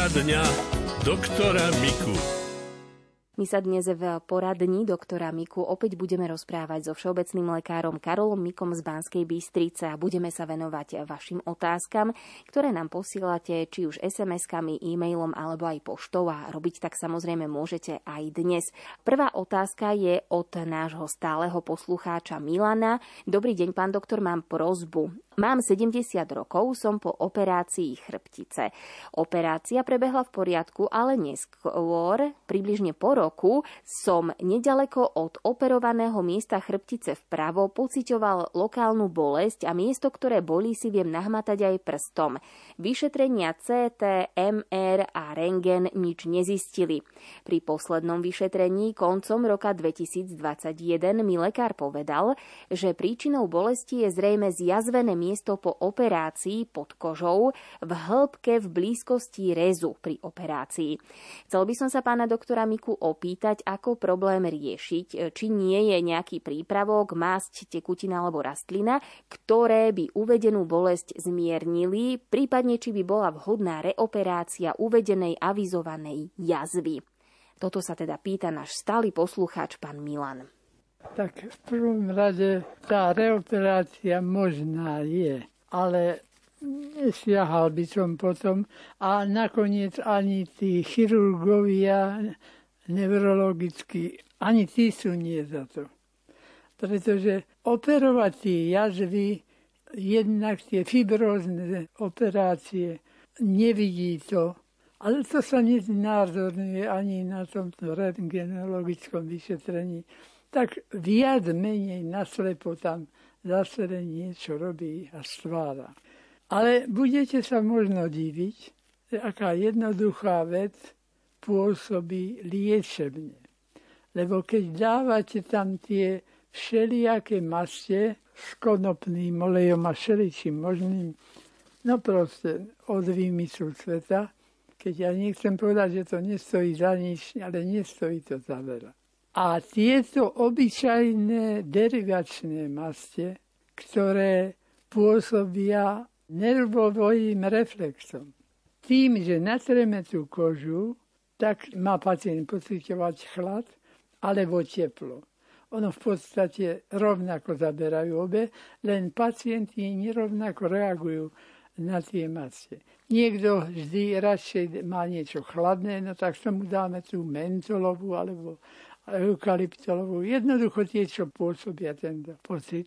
Poradňa doktora Miku. My sa dnes v poradni doktora Miku opäť budeme rozprávať so všeobecným lekárom Karolom Mikom z Banskej Bystrice a budeme sa venovať vašim otázkam, ktoré nám posielate či už SMS-kami, e-mailom alebo aj poštou a robiť tak samozrejme môžete aj dnes. Prvá otázka je od nášho stáleho poslucháča Milana. Dobrý deň, pán doktor, mám prozbu. Mám 70 rokov, som po operácii chrbtice. Operácia prebehla v poriadku, ale neskôr, približne po roku, som nedaleko od operovaného miesta chrbtice vpravo pociťoval lokálnu bolesť a miesto, ktoré bolí, si viem nahmatať aj prstom. Vyšetrenia CT, MR a rengen nič nezistili. Pri poslednom vyšetrení koncom roka 2021 mi lekár povedal, že príčinou bolesti je zrejme zjazvené miesto miesto po operácii pod kožou v hĺbke v blízkosti rezu pri operácii. Chcel by som sa pána doktora Miku opýtať, ako problém riešiť, či nie je nejaký prípravok, masť, tekutina alebo rastlina, ktoré by uvedenú bolesť zmiernili, prípadne či by bola vhodná reoperácia uvedenej avizovanej jazvy. Toto sa teda pýta náš stály poslucháč pán Milan. Tak v prvom rade tá reoperácia možná je, ale nesiahal by som potom a nakoniec ani tí chirurgovia neurologicky, ani tí sú nie za to. Pretože operovať tie jazvy, jednak tie fibrózne operácie, nevidí to, ale to sa neznázorňuje ani na tomto rentgenologickom vyšetrení tak viac menej naslepo tam zase niečo robí a stvára. Ale budete sa možno diviť, že aká jednoduchá vec pôsobí liečebne. Lebo keď dávate tam tie všelijaké maste s konopným olejom a všeličím možným, no proste od výmyslu sveta, keď ja nechcem povedať, že to nestojí za nič, ale nestojí to za veľa. A tieto obyčajné derivačné maste, ktoré pôsobia nervovým reflexom. Tým, že natreme tú kožu, tak má pacient pocitovať chlad alebo teplo. Ono v podstate rovnako zaberajú obe, len pacienti nerovnako reagujú na tie maste. Niekto vždy radšej má niečo chladné, no tak sa dáme tú mentolovú alebo eukalyptolovú, jednoducho tie, čo pôsobia tento pocit.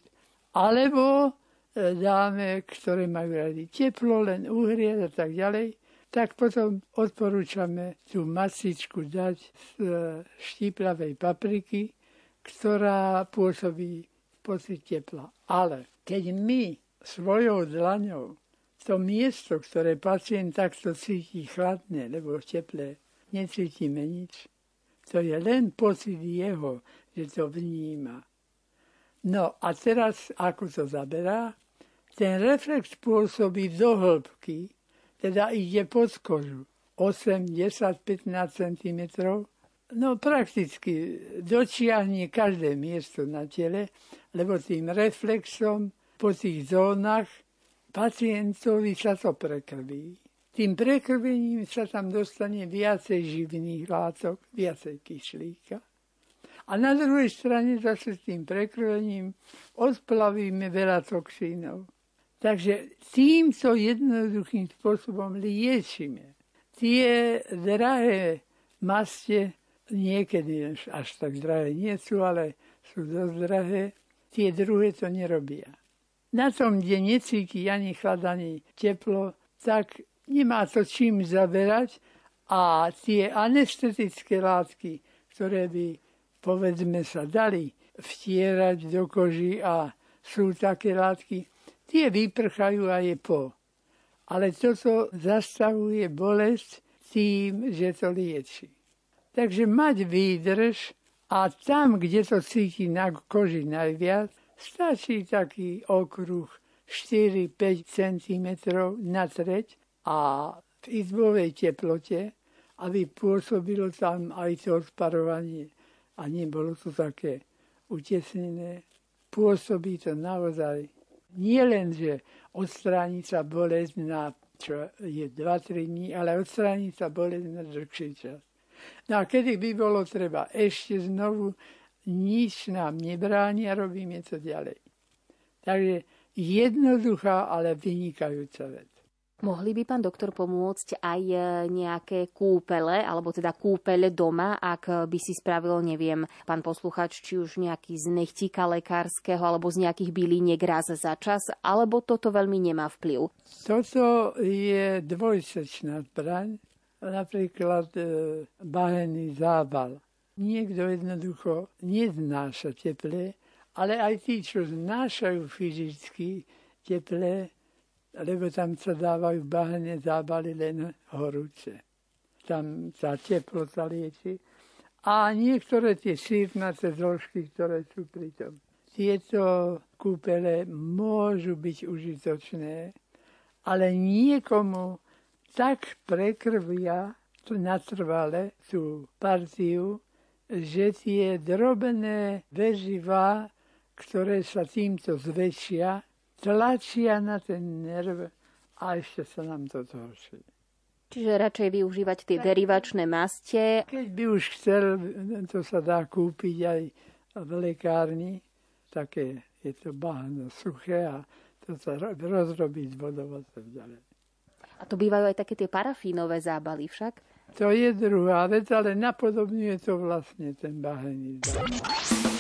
Alebo e, dáme, ktoré majú rady teplo, len uhriať a tak ďalej, tak potom odporúčame tú masičku dať z e, štíplavej papriky, ktorá pôsobí pocit tepla. Ale keď my svojou dlaňou to miesto, ktoré pacient takto cíti chladné nebo teplé, necítime nič, to je len pocit jeho, že to vníma. No a teraz, ako to zaberá? Ten reflex pôsobí do hĺbky, teda ide pod kožu. 8, 10, 15 cm. No prakticky dočiahne každé miesto na tele, lebo tým reflexom po tých zónach pacientovi sa to prekrví. Tým prekrvením sa tam dostane viacej živných látok, viacej kyslíka. A na druhej strane zase s tým prekrvením odplavíme veľa toxínov. Takže týmto jednoduchým spôsobom liečíme. Tie drahé maste, niekedy až tak drahé nie sú, ale sú dosť drahé, tie druhé to nerobia. Na tom, kde necíti ani chlad, ani teplo, tak nemá to čím zaberať a tie anestetické látky, ktoré by povedzme sa dali vtierať do koži a sú také látky, tie vyprchajú a je po. Ale toto zastavuje bolesť tým, že to lieči. Takže mať výdrž a tam, kde to cíti na koži najviac, stačí taký okruh 4-5 cm na treť a v izbovej teplote, aby pôsobilo tam aj to odparovanie a nebolo to také utesnené. Pôsobí to naozaj nie len, že odstráni sa bolesť na čo je 2-3 dní, ale odstráni sa bolesť na dlhší čas. No a kedy by bolo treba ešte znovu, nič nám nebráni a robíme to ďalej. Takže jednoduchá, ale vynikajúca vec. Mohli by pán doktor pomôcť aj e, nejaké kúpele, alebo teda kúpele doma, ak by si spravil, neviem, pán posluchač, či už nejaký z nechtíka lekárskeho, alebo z nejakých byliniek raz za čas, alebo toto veľmi nemá vplyv? Toto je dvojsečná zbraň, napríklad e, bahený zábal. Niekto jednoducho neznáša teplé, ale aj tí, čo znášajú fyzicky teplé, lebo tam sa dávajú bahne zábaly len horúce. Tam sa teplota lieči. A niektoré tie sírnace zložky, ktoré sú pri tom. Tieto kúpele môžu byť užitočné, ale niekomu tak prekrvia tu natrvale tú partiu, že tie drobené veživá, ktoré sa týmto zväčšia, tlačia na ten nerv a ešte sa nám to zhorší. Čiže radšej využívať tie derivačné maste. Keď by už chcel, to sa dá kúpiť aj v lekárni, také je to bahno suché a to sa rozrobí z tak ďalej. A to bývajú aj také tie parafínové zábaly však? To je druhá vec, ale napodobňuje to vlastne ten bahený zábal.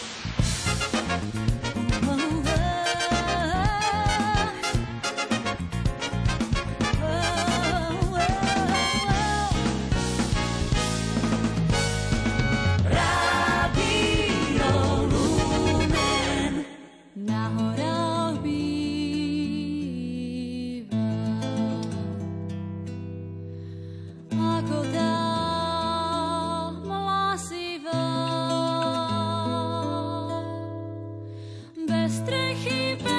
strechy bez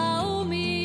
že tu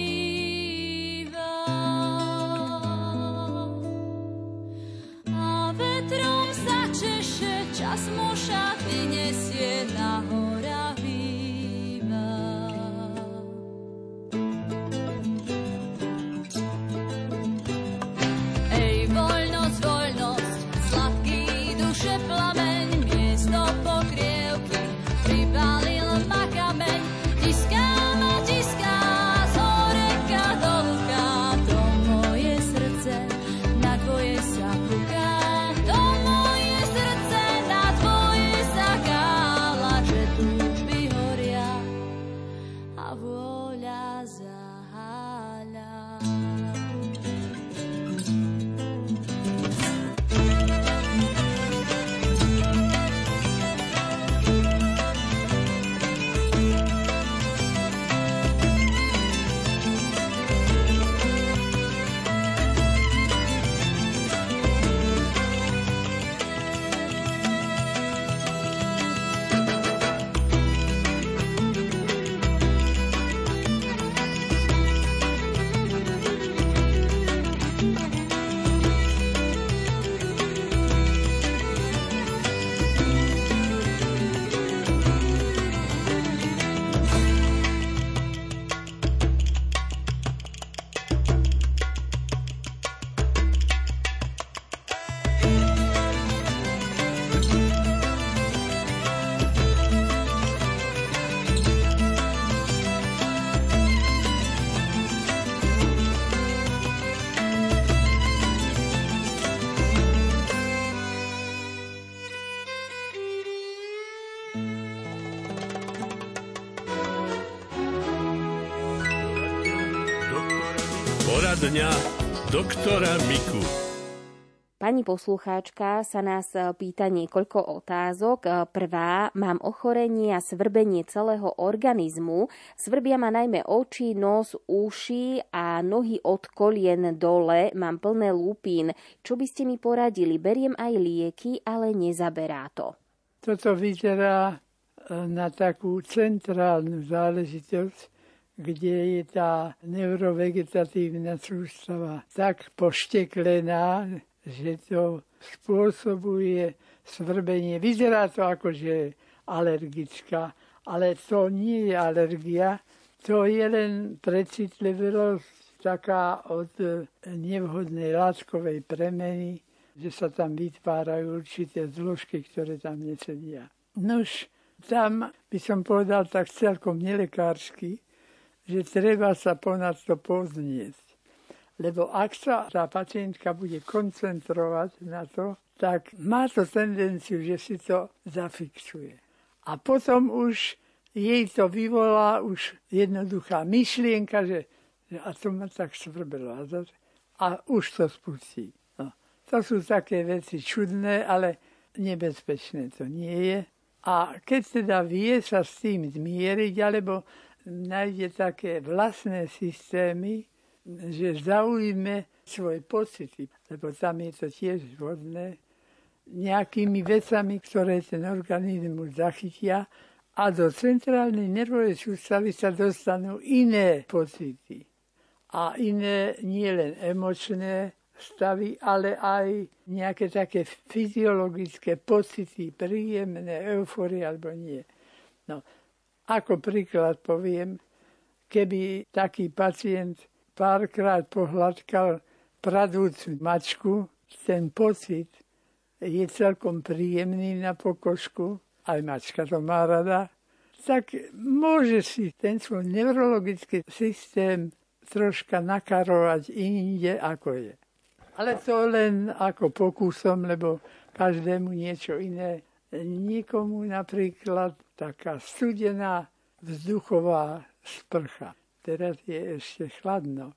doktora Miku. Pani poslucháčka sa nás e, pýta niekoľko otázok. E, prvá, mám ochorenie a svrbenie celého organizmu. Svrbia ma najmä oči, nos, uši a nohy od kolien dole. Mám plné lúpín. Čo by ste mi poradili? Beriem aj lieky, ale nezaberá to. Toto vyzerá e, na takú centrálnu záležitosť, kde je tá neurovegetatívna sústava tak pošteklená, že to spôsobuje svrbenie. Vyzerá to ako, že alergická, ale to nie je alergia, to je len precitlivosť taká od nevhodnej látkovej premeny, že sa tam vytvárajú určité zložky, ktoré tam nesedia. Nož, tam by som povedal tak celkom nelekársky, že treba sa ponad to poznieť. Lebo ak sa tá pacientka bude koncentrovať na to, tak má to tendenciu, že si to zafixuje. A potom už jej to vyvolá už jednoduchá myšlienka, že, že a to ma tak svrbelo. A už to spustí. No. To sú také veci čudné, ale nebezpečné to nie je. A keď teda vie sa s tým zmieriť, alebo nájde také vlastné systémy, že zaujíme svoje pocity, lebo tam je to tiež vhodné, nejakými vecami, ktoré ten organizmus zachytia a do centrálnej nervovej sústavy sa dostanú iné pocity. A iné nielen emočné stavy, ale aj nejaké také fyziologické pocity, príjemné, euforie alebo nie. No, ako príklad poviem, keby taký pacient párkrát pohľadkal pradúcu mačku, ten pocit je celkom príjemný na pokožku, aj mačka to má rada, tak môže si ten svoj neurologický systém troška nakarovať inde, ako je. Ale to len ako pokusom, lebo každému niečo iné. Nikomu napríklad taká studená vzduchová sprcha teraz je ešte chladno.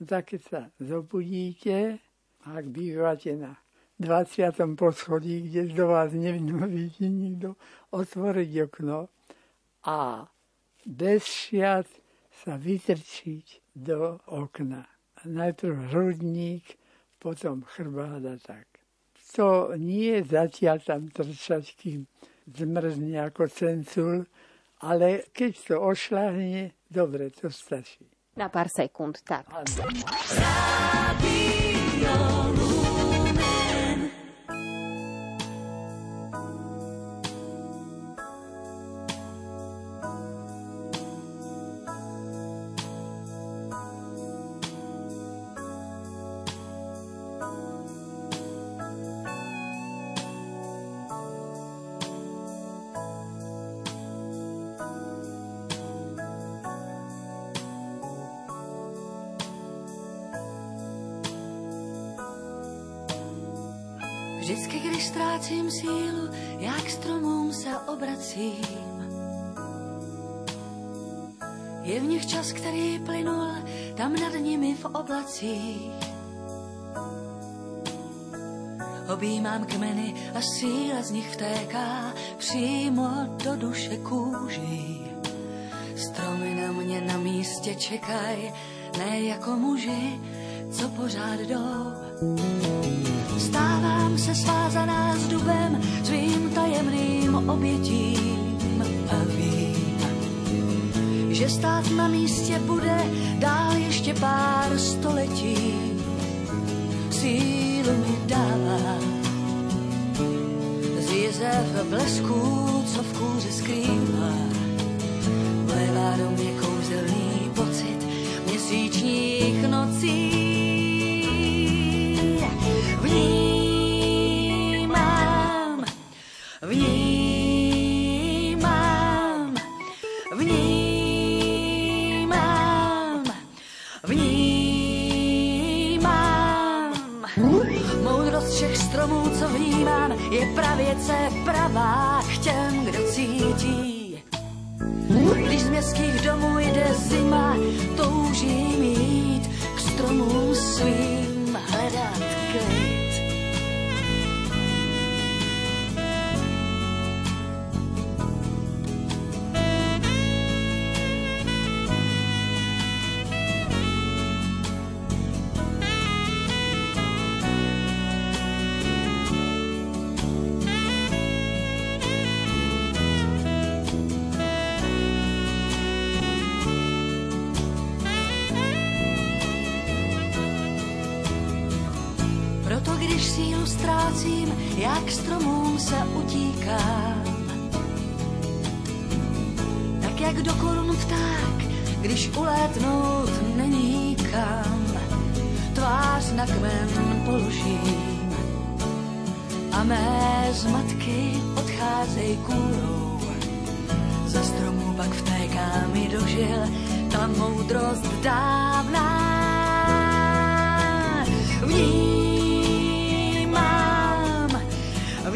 No tak keď sa zobudíte, ak bývate na 20. poschodí, kde do vás nevidí nikto, otvoriť okno a bez šiat sa vytrčiť do okna. Najprv hrudník, potom chrbát a tak. To nie je zatiaľ tam trčať, kým zmrzne ako cencul, ale keď to ošľahne, dobre, to stačí. Na pár sekúnd, tak. Vždycky, oblacích. Objímám kmeny a síla z nich vtéká přímo do duše kůží. Stromy na mě na místě čekaj, ne jako muži, co pořád jdou. Stávám se svázaná s dubem, svým tajemným obětím že stát na místě bude dál ještě pár století. Sílu mi dává z jezev blesků, co v kůře skrývá. Vlévá do mě kouzelný pocit měsíčních nocí. Pravěce pravá jak stromům se utíkám. Tak jak do korun pták, když ulétnout není kam. Tvář na kmen položím a mé zmatky odcházej kůrou. Za stromů pak vtéká mi dožil ta moudrost dávná. V ní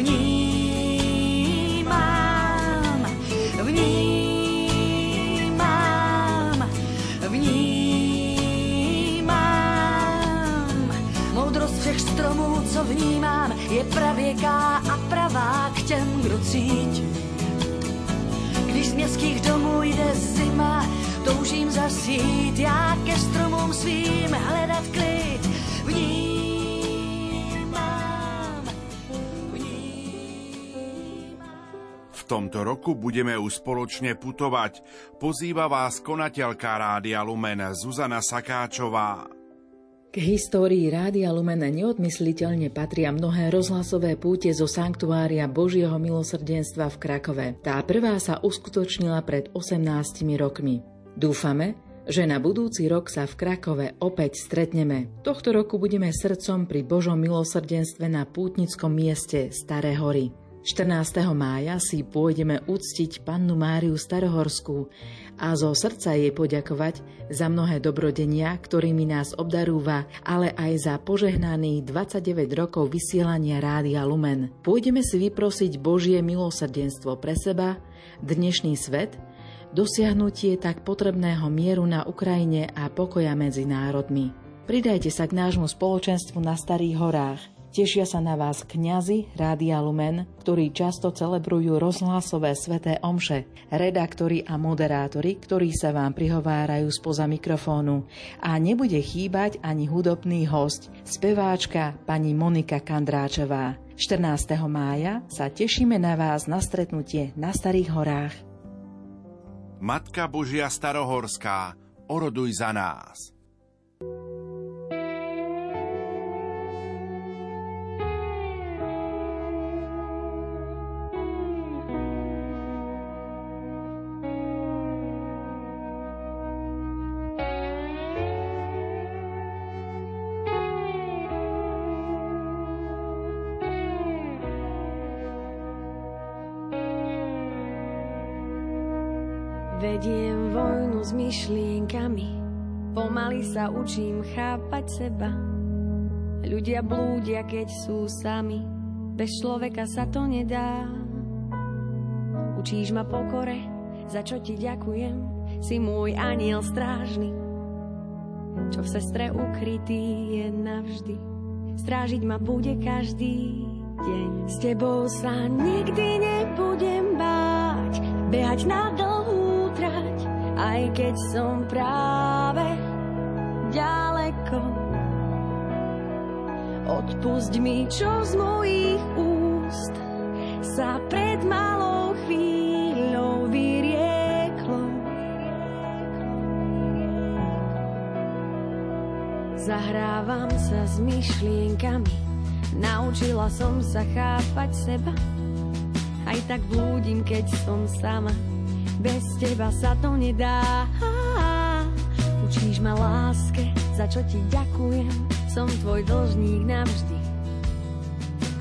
vnímám, vnímám, vnímám. Moudrost všech stromů, co vnímám, je pravěká a pravá k těm, kdo cítí. Když z městských domů jde zima, toužím zasít já ke stromům svým hledat klid. Vnímám tomto roku budeme už spoločne putovať. Pozýva vás konateľka Rádia Lumen Zuzana Sakáčová. K histórii Rádia Lumen neodmysliteľne patria mnohé rozhlasové púte zo Sanktuária Božieho milosrdenstva v Krakove. Tá prvá sa uskutočnila pred 18 rokmi. Dúfame, že na budúci rok sa v Krakove opäť stretneme. Tohto roku budeme srdcom pri Božom milosrdenstve na pútnickom mieste Staré hory. 14. mája si pôjdeme uctiť pannu Máriu Starohorskú a zo srdca jej poďakovať za mnohé dobrodenia, ktorými nás obdarúva, ale aj za požehnaných 29 rokov vysielania Rádia Lumen. Pôjdeme si vyprosiť Božie milosrdenstvo pre seba, dnešný svet, dosiahnutie tak potrebného mieru na Ukrajine a pokoja medzi národmi. Pridajte sa k nášmu spoločenstvu na Starých horách – Tešia sa na vás kňazi Rádia Lumen, ktorí často celebrujú rozhlasové sveté omše, redaktori a moderátori, ktorí sa vám prihovárajú spoza mikrofónu. A nebude chýbať ani hudobný host, speváčka pani Monika Kandráčová. 14. mája sa tešíme na vás na stretnutie na Starých horách. Matka Božia Starohorská, oroduj za nás. Učím chápať seba. Ľudia blúdia, keď sú sami, bez človeka sa to nedá. Učíš ma pokore, za čo ti ďakujem, si môj aniel strážny. Čo v sestre ukrytý je navždy, strážiť ma bude každý deň. S tebou sa nikdy nebudem báť, behať na dlhú trať, aj keď som práve ďaleko. Odpusť mi, čo z mojich úst sa pred malou chvíľou vyrieklo. Zahrávam sa s myšlienkami, naučila som sa chápať seba. Aj tak blúdim, keď som sama bez teba sa to nedá. Učíš ma láske, za čo ti ďakujem, som tvoj dlžník navždy.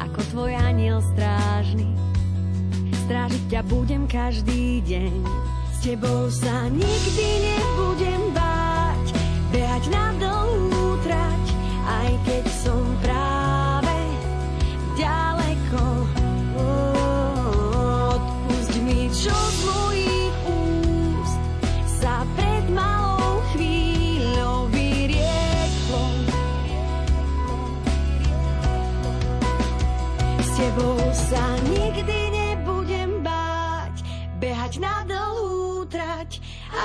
Ako tvoj aniel strážny, strážiť ťa budem každý deň. S tebou sa nikdy nebudem báť, behať na dlhú trať, aj keď som práve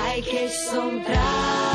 aj keď som práve,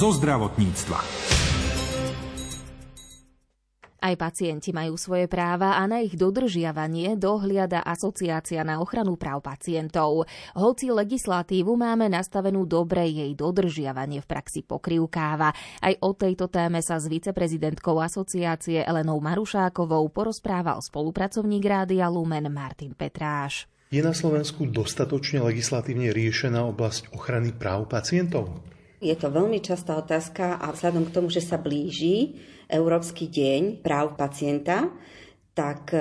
zo zdravotníctva. Aj pacienti majú svoje práva a na ich dodržiavanie dohliada Asociácia na ochranu práv pacientov. Hoci legislatívu máme nastavenú dobre, jej dodržiavanie v praxi pokrivkáva. Aj o tejto téme sa s viceprezidentkou asociácie Elenou Marušákovou porozprával spolupracovník Rádia Lumen Martin Petráš. Je na Slovensku dostatočne legislatívne riešená oblasť ochrany práv pacientov? Je to veľmi častá otázka a vzhľadom k tomu, že sa blíži Európsky deň práv pacienta, tak e,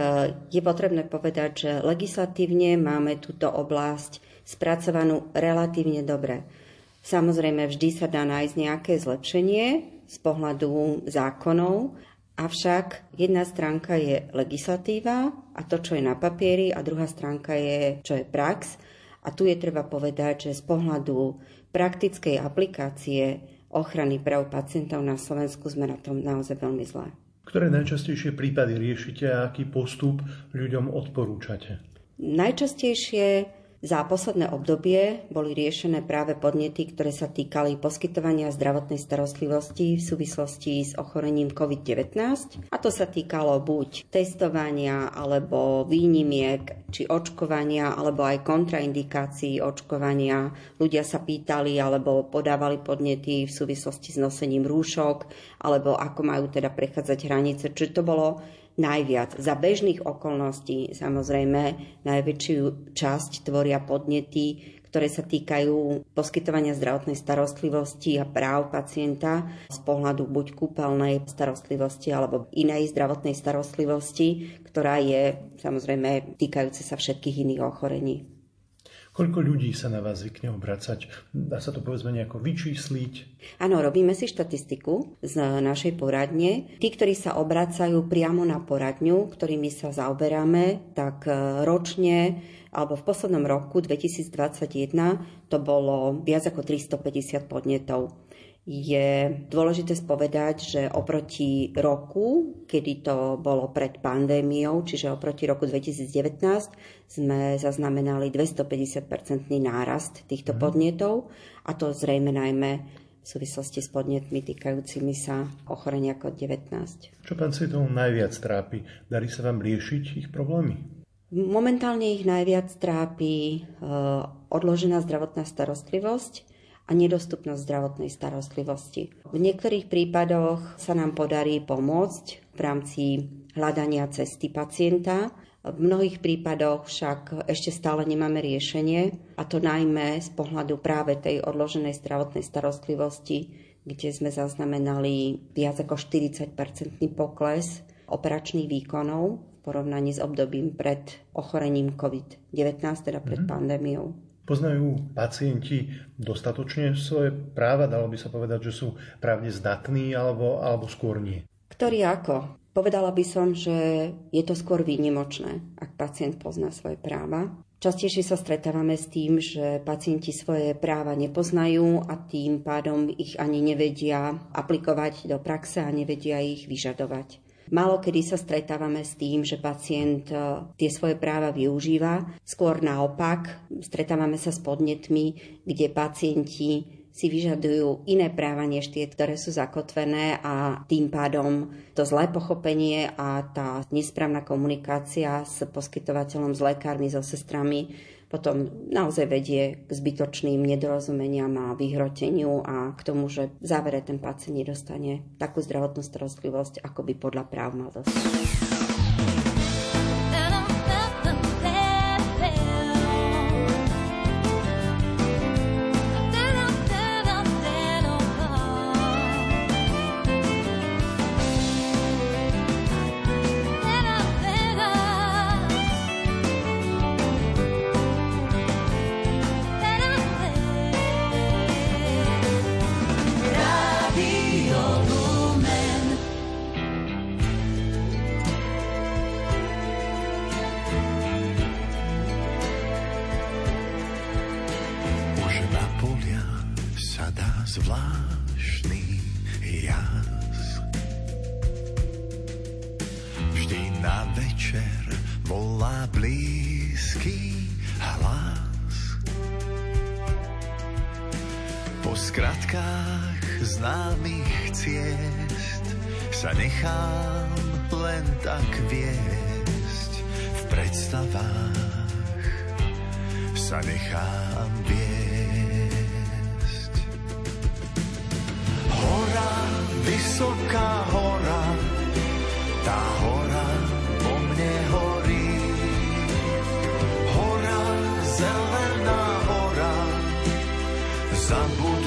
je potrebné povedať, že legislatívne máme túto oblasť spracovanú relatívne dobre. Samozrejme, vždy sa dá nájsť nejaké zlepšenie z pohľadu zákonov, avšak jedna stránka je legislatíva a to, čo je na papieri, a druhá stránka je, čo je prax. A tu je treba povedať, že z pohľadu praktickej aplikácie ochrany práv pacientov na Slovensku sme na tom naozaj veľmi zlé. Ktoré najčastejšie prípady riešite a aký postup ľuďom odporúčate? Najčastejšie za posledné obdobie boli riešené práve podnety, ktoré sa týkali poskytovania zdravotnej starostlivosti v súvislosti s ochorením COVID-19. A to sa týkalo buď testovania, alebo výnimiek, či očkovania, alebo aj kontraindikácií očkovania. Ľudia sa pýtali alebo podávali podnety v súvislosti s nosením rúšok, alebo ako majú teda prechádzať hranice. Čiže to bolo najviac. Za bežných okolností samozrejme najväčšiu časť tvoria podnety, ktoré sa týkajú poskytovania zdravotnej starostlivosti a práv pacienta z pohľadu buď kúpeľnej starostlivosti alebo inej zdravotnej starostlivosti, ktorá je samozrejme týkajúce sa všetkých iných ochorení. Koľko ľudí sa na vás zvykne obracať? Dá sa to povedzme nejako vyčísliť? Áno, robíme si štatistiku z našej poradne. Tí, ktorí sa obracajú priamo na poradňu, ktorými sa zaoberáme, tak e, ročne alebo v poslednom roku 2021 to bolo viac ako 350 podnetov je dôležité spovedať, že oproti roku, kedy to bolo pred pandémiou, čiže oproti roku 2019, sme zaznamenali 250-percentný nárast týchto mm. podnetov a to zrejme najmä v súvislosti s podnetmi týkajúcimi sa ochorenia COVID-19. Čo pacientov najviac trápi? Darí sa vám riešiť ich problémy? Momentálne ich najviac trápi e, odložená zdravotná starostlivosť, a nedostupnosť zdravotnej starostlivosti. V niektorých prípadoch sa nám podarí pomôcť v rámci hľadania cesty pacienta. V mnohých prípadoch však ešte stále nemáme riešenie, a to najmä z pohľadu práve tej odloženej zdravotnej starostlivosti, kde sme zaznamenali viac ako 40-percentný pokles operačných výkonov v porovnaní s obdobím pred ochorením COVID-19, teda pred mm-hmm. pandémiou. Poznajú pacienti dostatočne svoje práva? Dalo by sa povedať, že sú právne zdatní alebo, alebo skôr nie? Ktorý ako? Povedala by som, že je to skôr výnimočné, ak pacient pozná svoje práva. Častejšie sa stretávame s tým, že pacienti svoje práva nepoznajú a tým pádom ich ani nevedia aplikovať do praxe a nevedia ich vyžadovať. Málo kedy sa stretávame s tým, že pacient e, tie svoje práva využíva. Skôr naopak, stretávame sa s podnetmi, kde pacienti si vyžadujú iné práva než tie, ktoré sú zakotvené a tým pádom to zlé pochopenie a tá nesprávna komunikácia s poskytovateľom, s lekármi, so sestrami potom naozaj vedie k zbytočným nedorozumeniam a vyhroteniu a k tomu, že v závere ten pacient nedostane takú zdravotnú starostlivosť, ako by podľa práv mal dostať. Po skratkách známych ciest sa nechám len tak viesť v predstavách sa nechám viesť. Hora, vysoká hora, tá hora po mne horí. Hora, zelená hora, zabudnúť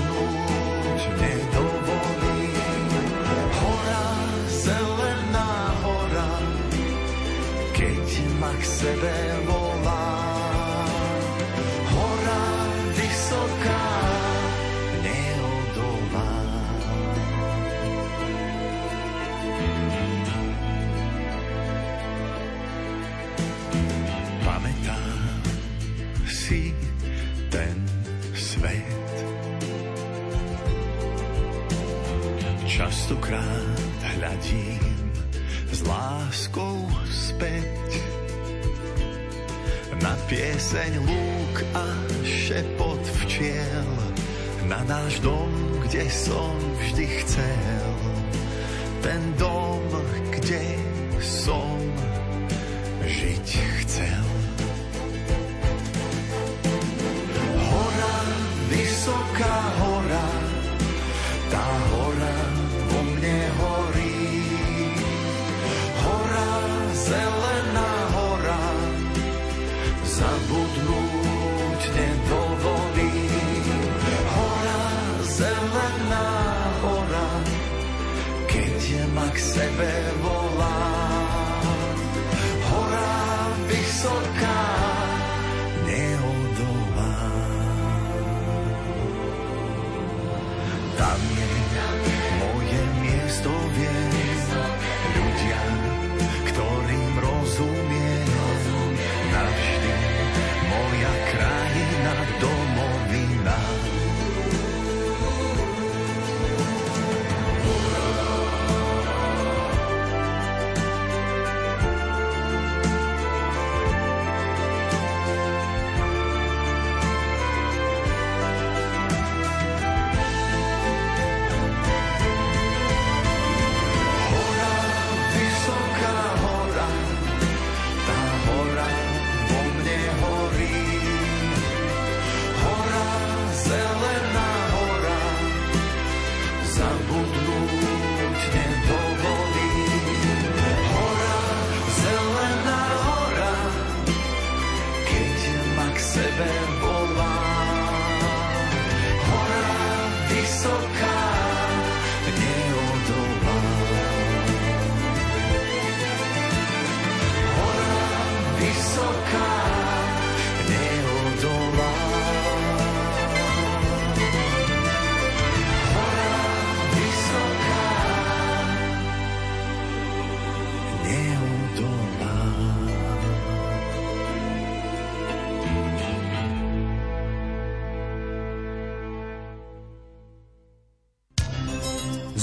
na pieseň lúk a šepot včiel, na náš dom, kde som vždy chcel. Ten dom, kde som žiť chcel. Hora, vysoká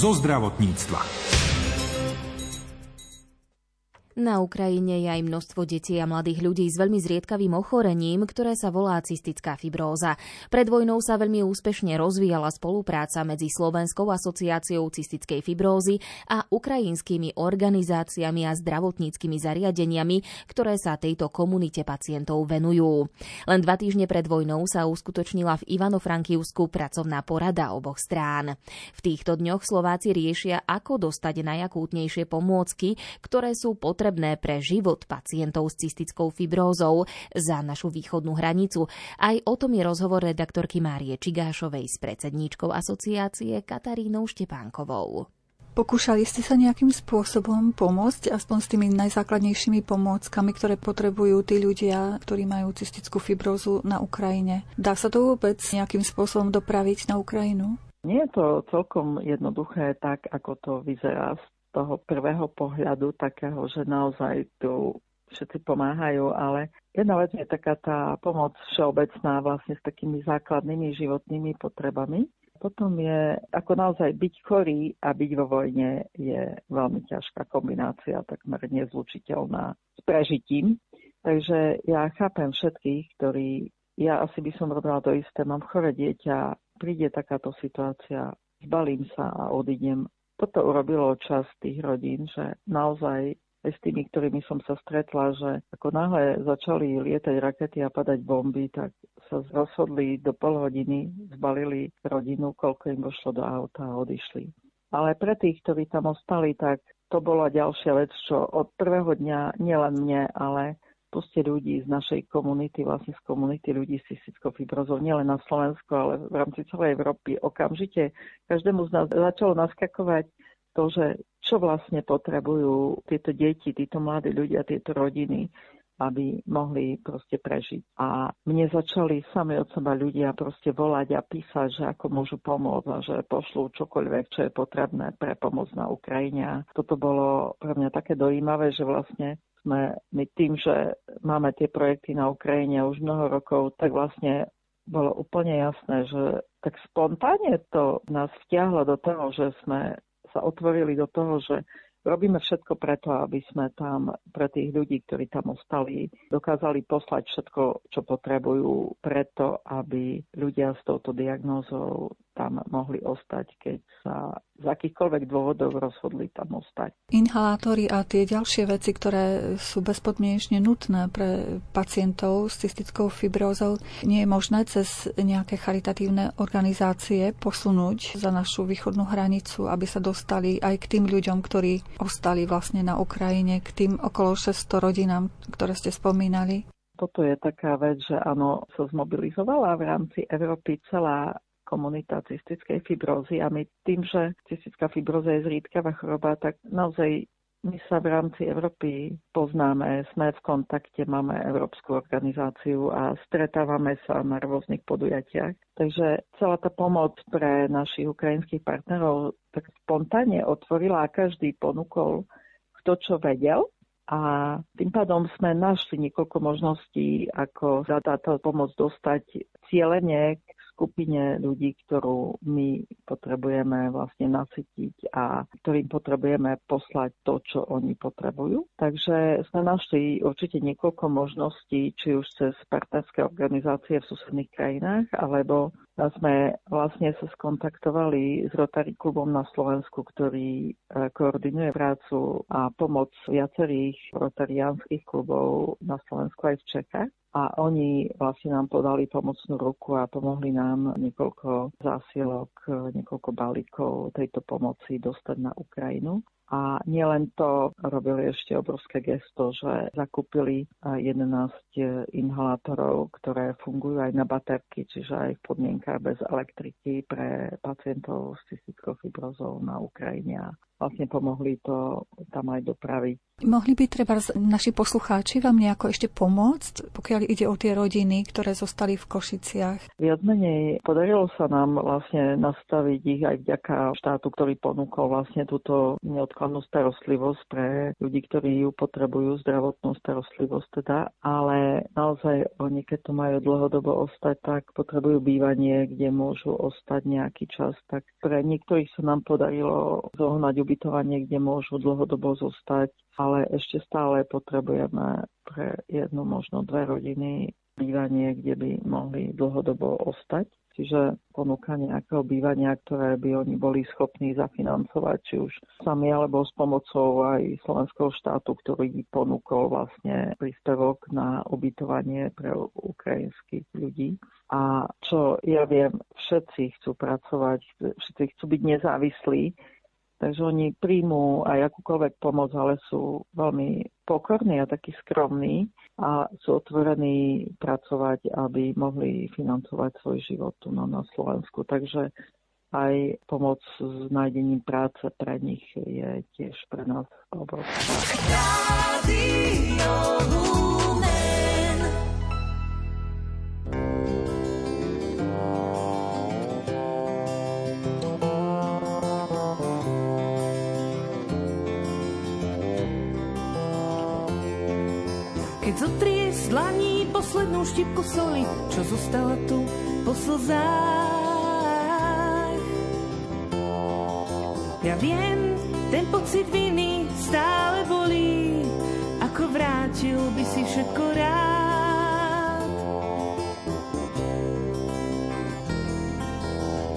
Zo zdravotníctva. Na Ukrajine je aj množstvo detí a mladých ľudí s veľmi zriedkavým ochorením, ktoré sa volá cystická fibróza. Pred vojnou sa veľmi úspešne rozvíjala spolupráca medzi Slovenskou asociáciou cystickej fibrózy a ukrajinskými organizáciami a zdravotníckými zariadeniami, ktoré sa tejto komunite pacientov venujú. Len dva týždne pred vojnou sa uskutočnila v Ivano-Frankivsku pracovná porada oboch strán. V týchto dňoch Slováci riešia, ako dostať najakútnejšie pomôcky, ktoré sú potrebné potrebné pre život pacientov s cystickou fibrózou za našu východnú hranicu. Aj o tom je rozhovor redaktorky Márie Čigášovej s predsedníčkou asociácie Katarínou Štepánkovou. Pokúšali ste sa nejakým spôsobom pomôcť, aspoň s tými najzákladnejšími pomôckami, ktoré potrebujú tí ľudia, ktorí majú cystickú fibrózu na Ukrajine? Dá sa to vôbec nejakým spôsobom dopraviť na Ukrajinu? Nie je to celkom jednoduché tak, ako to vyzerá z toho prvého pohľadu, takého, že naozaj tu všetci pomáhajú, ale jedna vec je taká tá pomoc všeobecná vlastne s takými základnými životnými potrebami. Potom je, ako naozaj byť chorý a byť vo vojne je veľmi ťažká kombinácia, takmer nezlučiteľná s prežitím. Takže ja chápem všetkých, ktorí, ja asi by som robila to isté, mám chore dieťa, príde takáto situácia, zbalím sa a odídem. Toto urobilo čas tých rodín, že naozaj aj s tými, ktorými som sa stretla, že ako náhle začali lietať rakety a padať bomby, tak sa rozhodli do pol hodiny, zbalili rodinu, koľko im vošlo do auta a odišli. Ale pre tých, ktorí tam ostali, tak to bola ďalšia vec, čo od prvého dňa nielen mne, ale puste ľudí z našej komunity, vlastne z komunity ľudí s cystickou fibrozou, nielen na Slovensku, ale v rámci celej Európy, okamžite každému z nás začalo naskakovať to, že čo vlastne potrebujú tieto deti, títo mladí ľudia, tieto rodiny, aby mohli proste prežiť. A mne začali sami od seba ľudia proste volať a písať, že ako môžu pomôcť a že pošlú čokoľvek, čo je potrebné pre pomoc na Ukrajine. Toto bolo pre mňa také dojímavé, že vlastne sme my tým, že máme tie projekty na Ukrajine už mnoho rokov, tak vlastne bolo úplne jasné, že tak spontánne to nás vtiahlo do toho, že sme sa otvorili do toho, že robíme všetko preto, aby sme tam pre tých ľudí, ktorí tam ostali, dokázali poslať všetko, čo potrebujú preto, aby ľudia s touto diagnózou tam mohli ostať, keď sa z akýchkoľvek dôvodov rozhodli tam ostať. Inhalátory a tie ďalšie veci, ktoré sú bezpodmienečne nutné pre pacientov s cystickou fibrózou, nie je možné cez nejaké charitatívne organizácie posunúť za našu východnú hranicu, aby sa dostali aj k tým ľuďom, ktorí ostali vlastne na Ukrajine, k tým okolo 600 rodinám, ktoré ste spomínali toto je taká vec, že áno, sa zmobilizovala v rámci Európy celá komunita cystickej fibrózy a my tým, že cystická fibróza je zriedkavá choroba, tak naozaj my sa v rámci Európy poznáme, sme v kontakte, máme Európsku organizáciu a stretávame sa na rôznych podujatiach. Takže celá tá pomoc pre našich ukrajinských partnerov tak spontánne otvorila a každý ponúkol kto čo vedel. A tým pádom sme našli niekoľko možností, ako za táto pomoc dostať cieľene k skupine ľudí, ktorú my potrebujeme vlastne nasytiť a ktorým potrebujeme poslať to, čo oni potrebujú. Takže sme našli určite niekoľko možností, či už cez partnerské organizácie v susedných krajinách, alebo sme vlastne sa skontaktovali s Rotary klubom na Slovensku, ktorý e, koordinuje prácu a pomoc viacerých rotariánskych klubov na Slovensku aj v Čechách a oni vlastne nám podali pomocnú ruku a pomohli nám niekoľko zásielok, niekoľko balíkov tejto pomoci dostať na Ukrajinu. A nielen to, robili ešte obrovské gesto, že zakúpili 11 inhalátorov, ktoré fungujú aj na baterky, čiže aj v podmienkach bez elektriky pre pacientov s cystickou fibrozou na Ukrajine vlastne pomohli to tam aj dopraviť. Mohli by treba naši poslucháči vám nejako ešte pomôcť, pokiaľ ide o tie rodiny, ktoré zostali v Košiciach? Viac menej podarilo sa nám vlastne nastaviť ich aj vďaka štátu, ktorý ponúkol vlastne túto neodkladnú starostlivosť pre ľudí, ktorí ju potrebujú, zdravotnú starostlivosť teda, ale naozaj oni, keď to majú dlhodobo ostať, tak potrebujú bývanie, kde môžu ostať nejaký čas. Tak pre niektorých sa nám podarilo zohnať ubytovanie, kde môžu dlhodobo zostať, ale ešte stále potrebujeme pre jednu, možno dve rodiny bývanie, kde by mohli dlhodobo ostať. Čiže ponúka nejakého bývania, ktoré by oni boli schopní zafinancovať, či už sami alebo s pomocou aj slovenského štátu, ktorý ponúkol vlastne príspevok na ubytovanie pre ukrajinských ľudí. A čo ja viem, všetci chcú pracovať, všetci chcú byť nezávislí, Takže oni príjmú aj akúkoľvek pomoc, ale sú veľmi pokorní a takí skromní a sú otvorení pracovať, aby mohli financovať svoj život tu na, na Slovensku. Takže aj pomoc s nájdením práce pre nich je tiež pre nás obrovská. Keď zotrie z dlaní poslednú štipku soli, čo zostala tu po slzách. Ja viem, ten pocit viny stále bolí, ako vrátil by si všetko rád.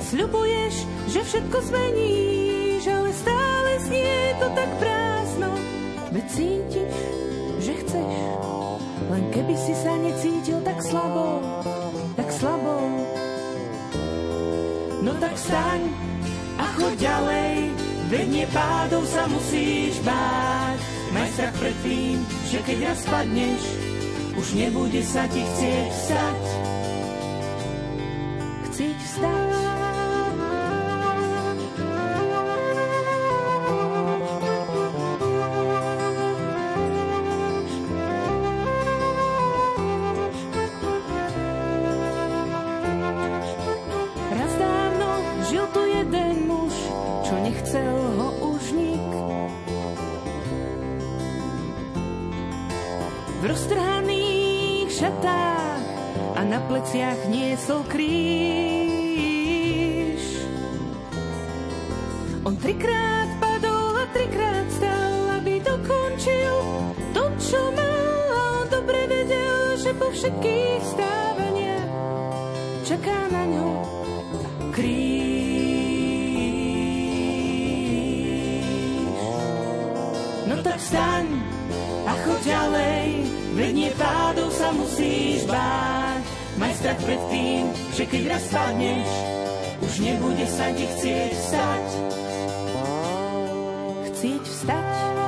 Sľubuješ, že všetko zmeníš, ale stále znie to tak prázdno. Veď cítiš, že chceš, len keby si sa necítil tak slabo, tak slabo. No tak staň a choď ďalej, veď nie pádov sa musíš báť. Maj strach pred tým, že keď raz spadneš, už nebude sa ti chcieť vstať. Pleciach niesol kríž. On trikrát padol a trikrát stal, aby dokončil to, čo mal. A on dobre vedel, že po všetkých stávaniach čaká na ňo kríž. No tak staň a choď ďalej, veď nie pádov sa musíš báť. Strach pred tým, že keď raz spadneš, už nebude sa ti chcieť vstať. Chcieť vstať?